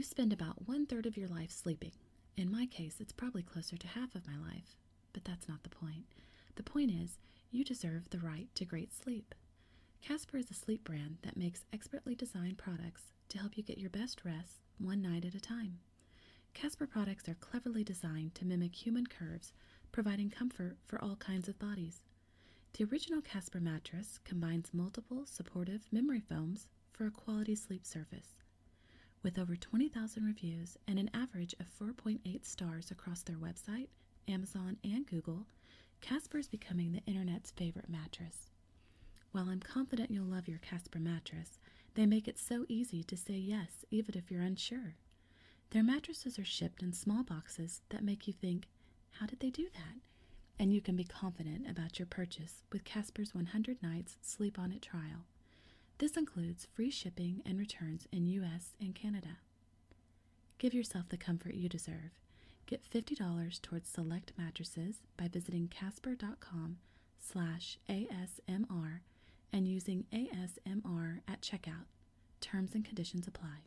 You spend about one third of your life sleeping. In my case, it's probably closer to half of my life. But that's not the point. The point is, you deserve the right to great sleep. Casper is a sleep brand that makes expertly designed products to help you get your best rest one night at a time. Casper products are cleverly designed to mimic human curves, providing comfort for all kinds of bodies. The original Casper mattress combines multiple supportive memory foams for a quality sleep surface. With over 20,000 reviews and an average of 4.8 stars across their website, Amazon, and Google, Casper is becoming the internet's favorite mattress. While I'm confident you'll love your Casper mattress, they make it so easy to say yes even if you're unsure. Their mattresses are shipped in small boxes that make you think, how did they do that? And you can be confident about your purchase with Casper's 100 Nights Sleep On It trial. This includes free shipping and returns in US and Canada. Give yourself the comfort you deserve. Get $50 towards select mattresses by visiting casper.com slash ASMR and using ASMR at checkout. Terms and conditions apply.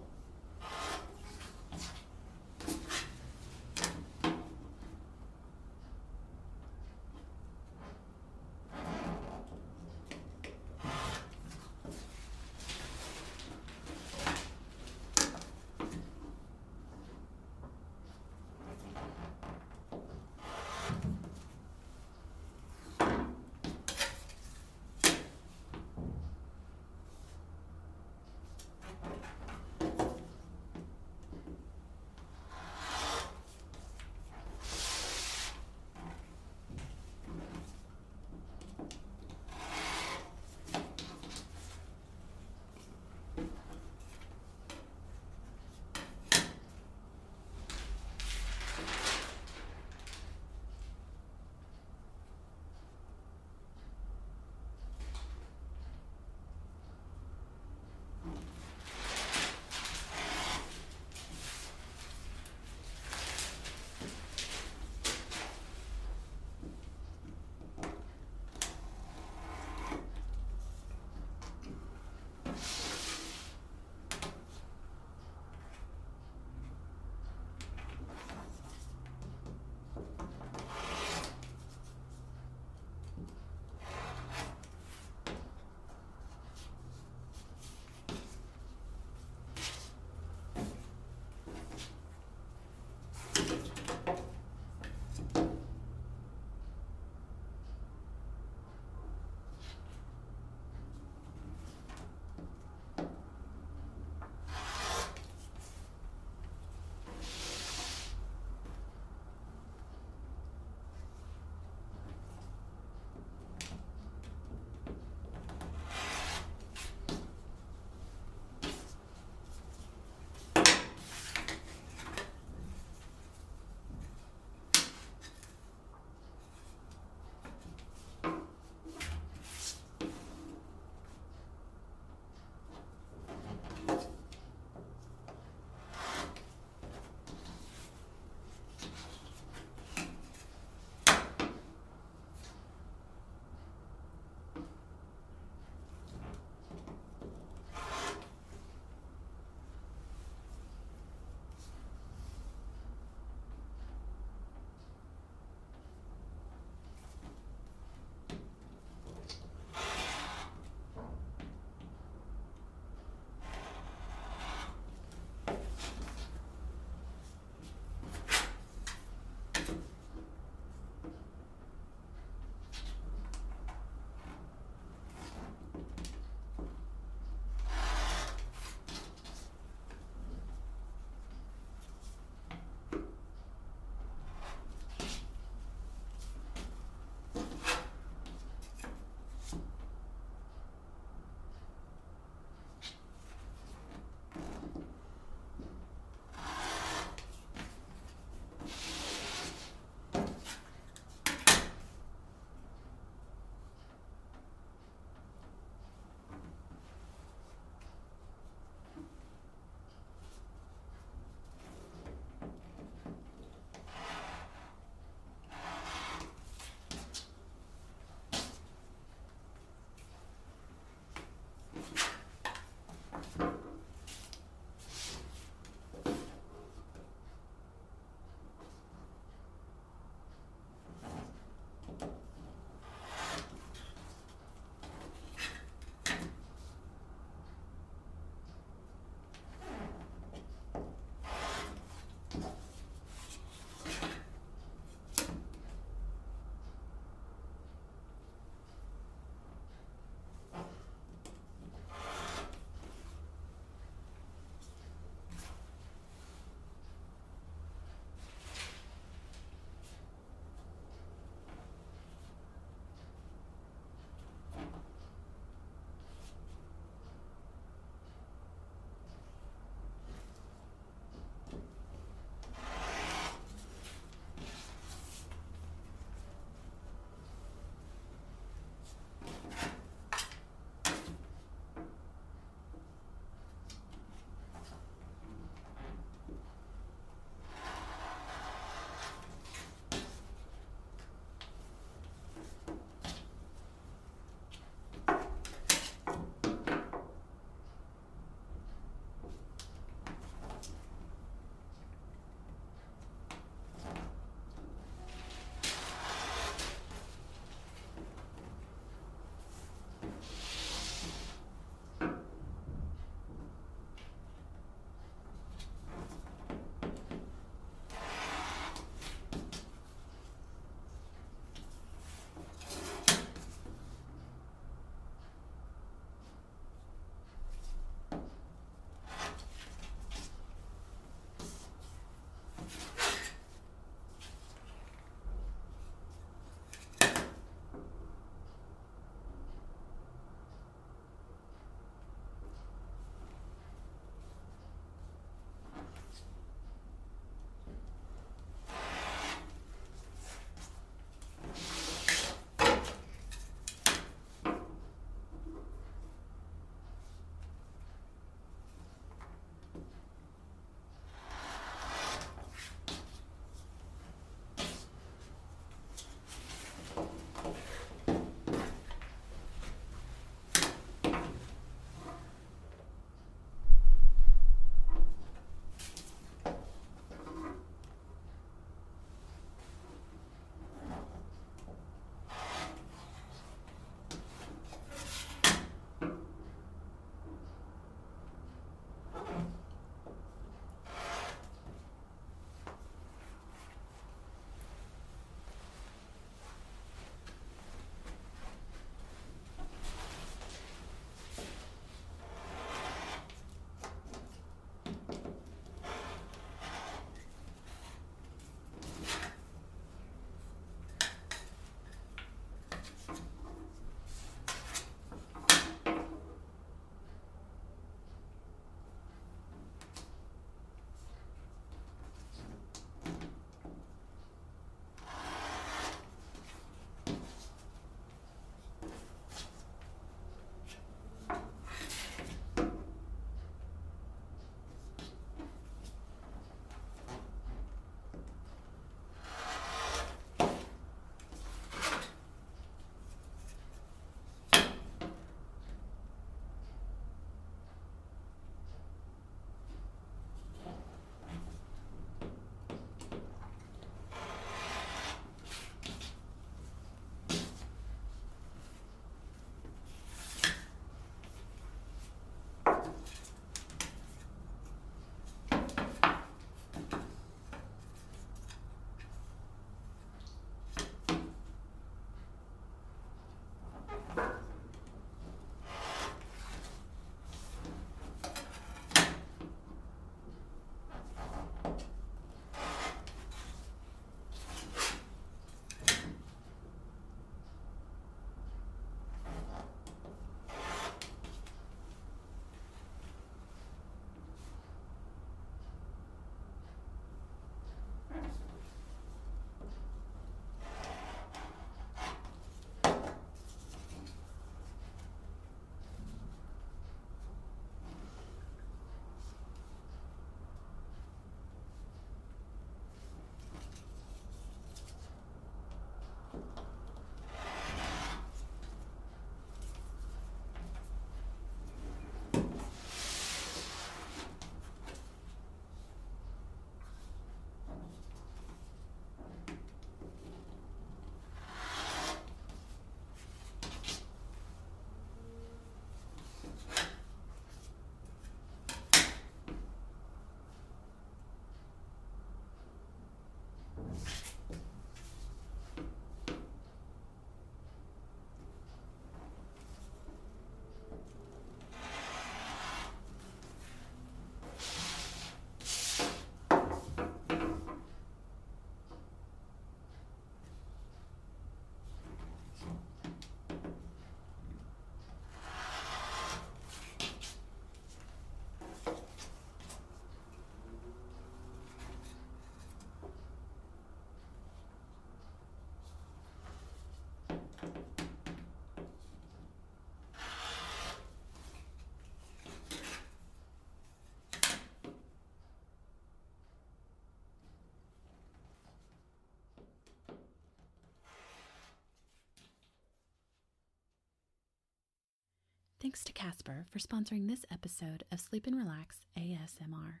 Thanks to Casper for sponsoring this episode of Sleep and Relax ASMR.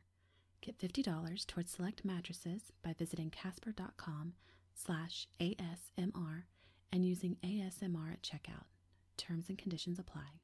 Get $50 towards select mattresses by visiting casper.com slash ASMR and using ASMR at checkout. Terms and conditions apply.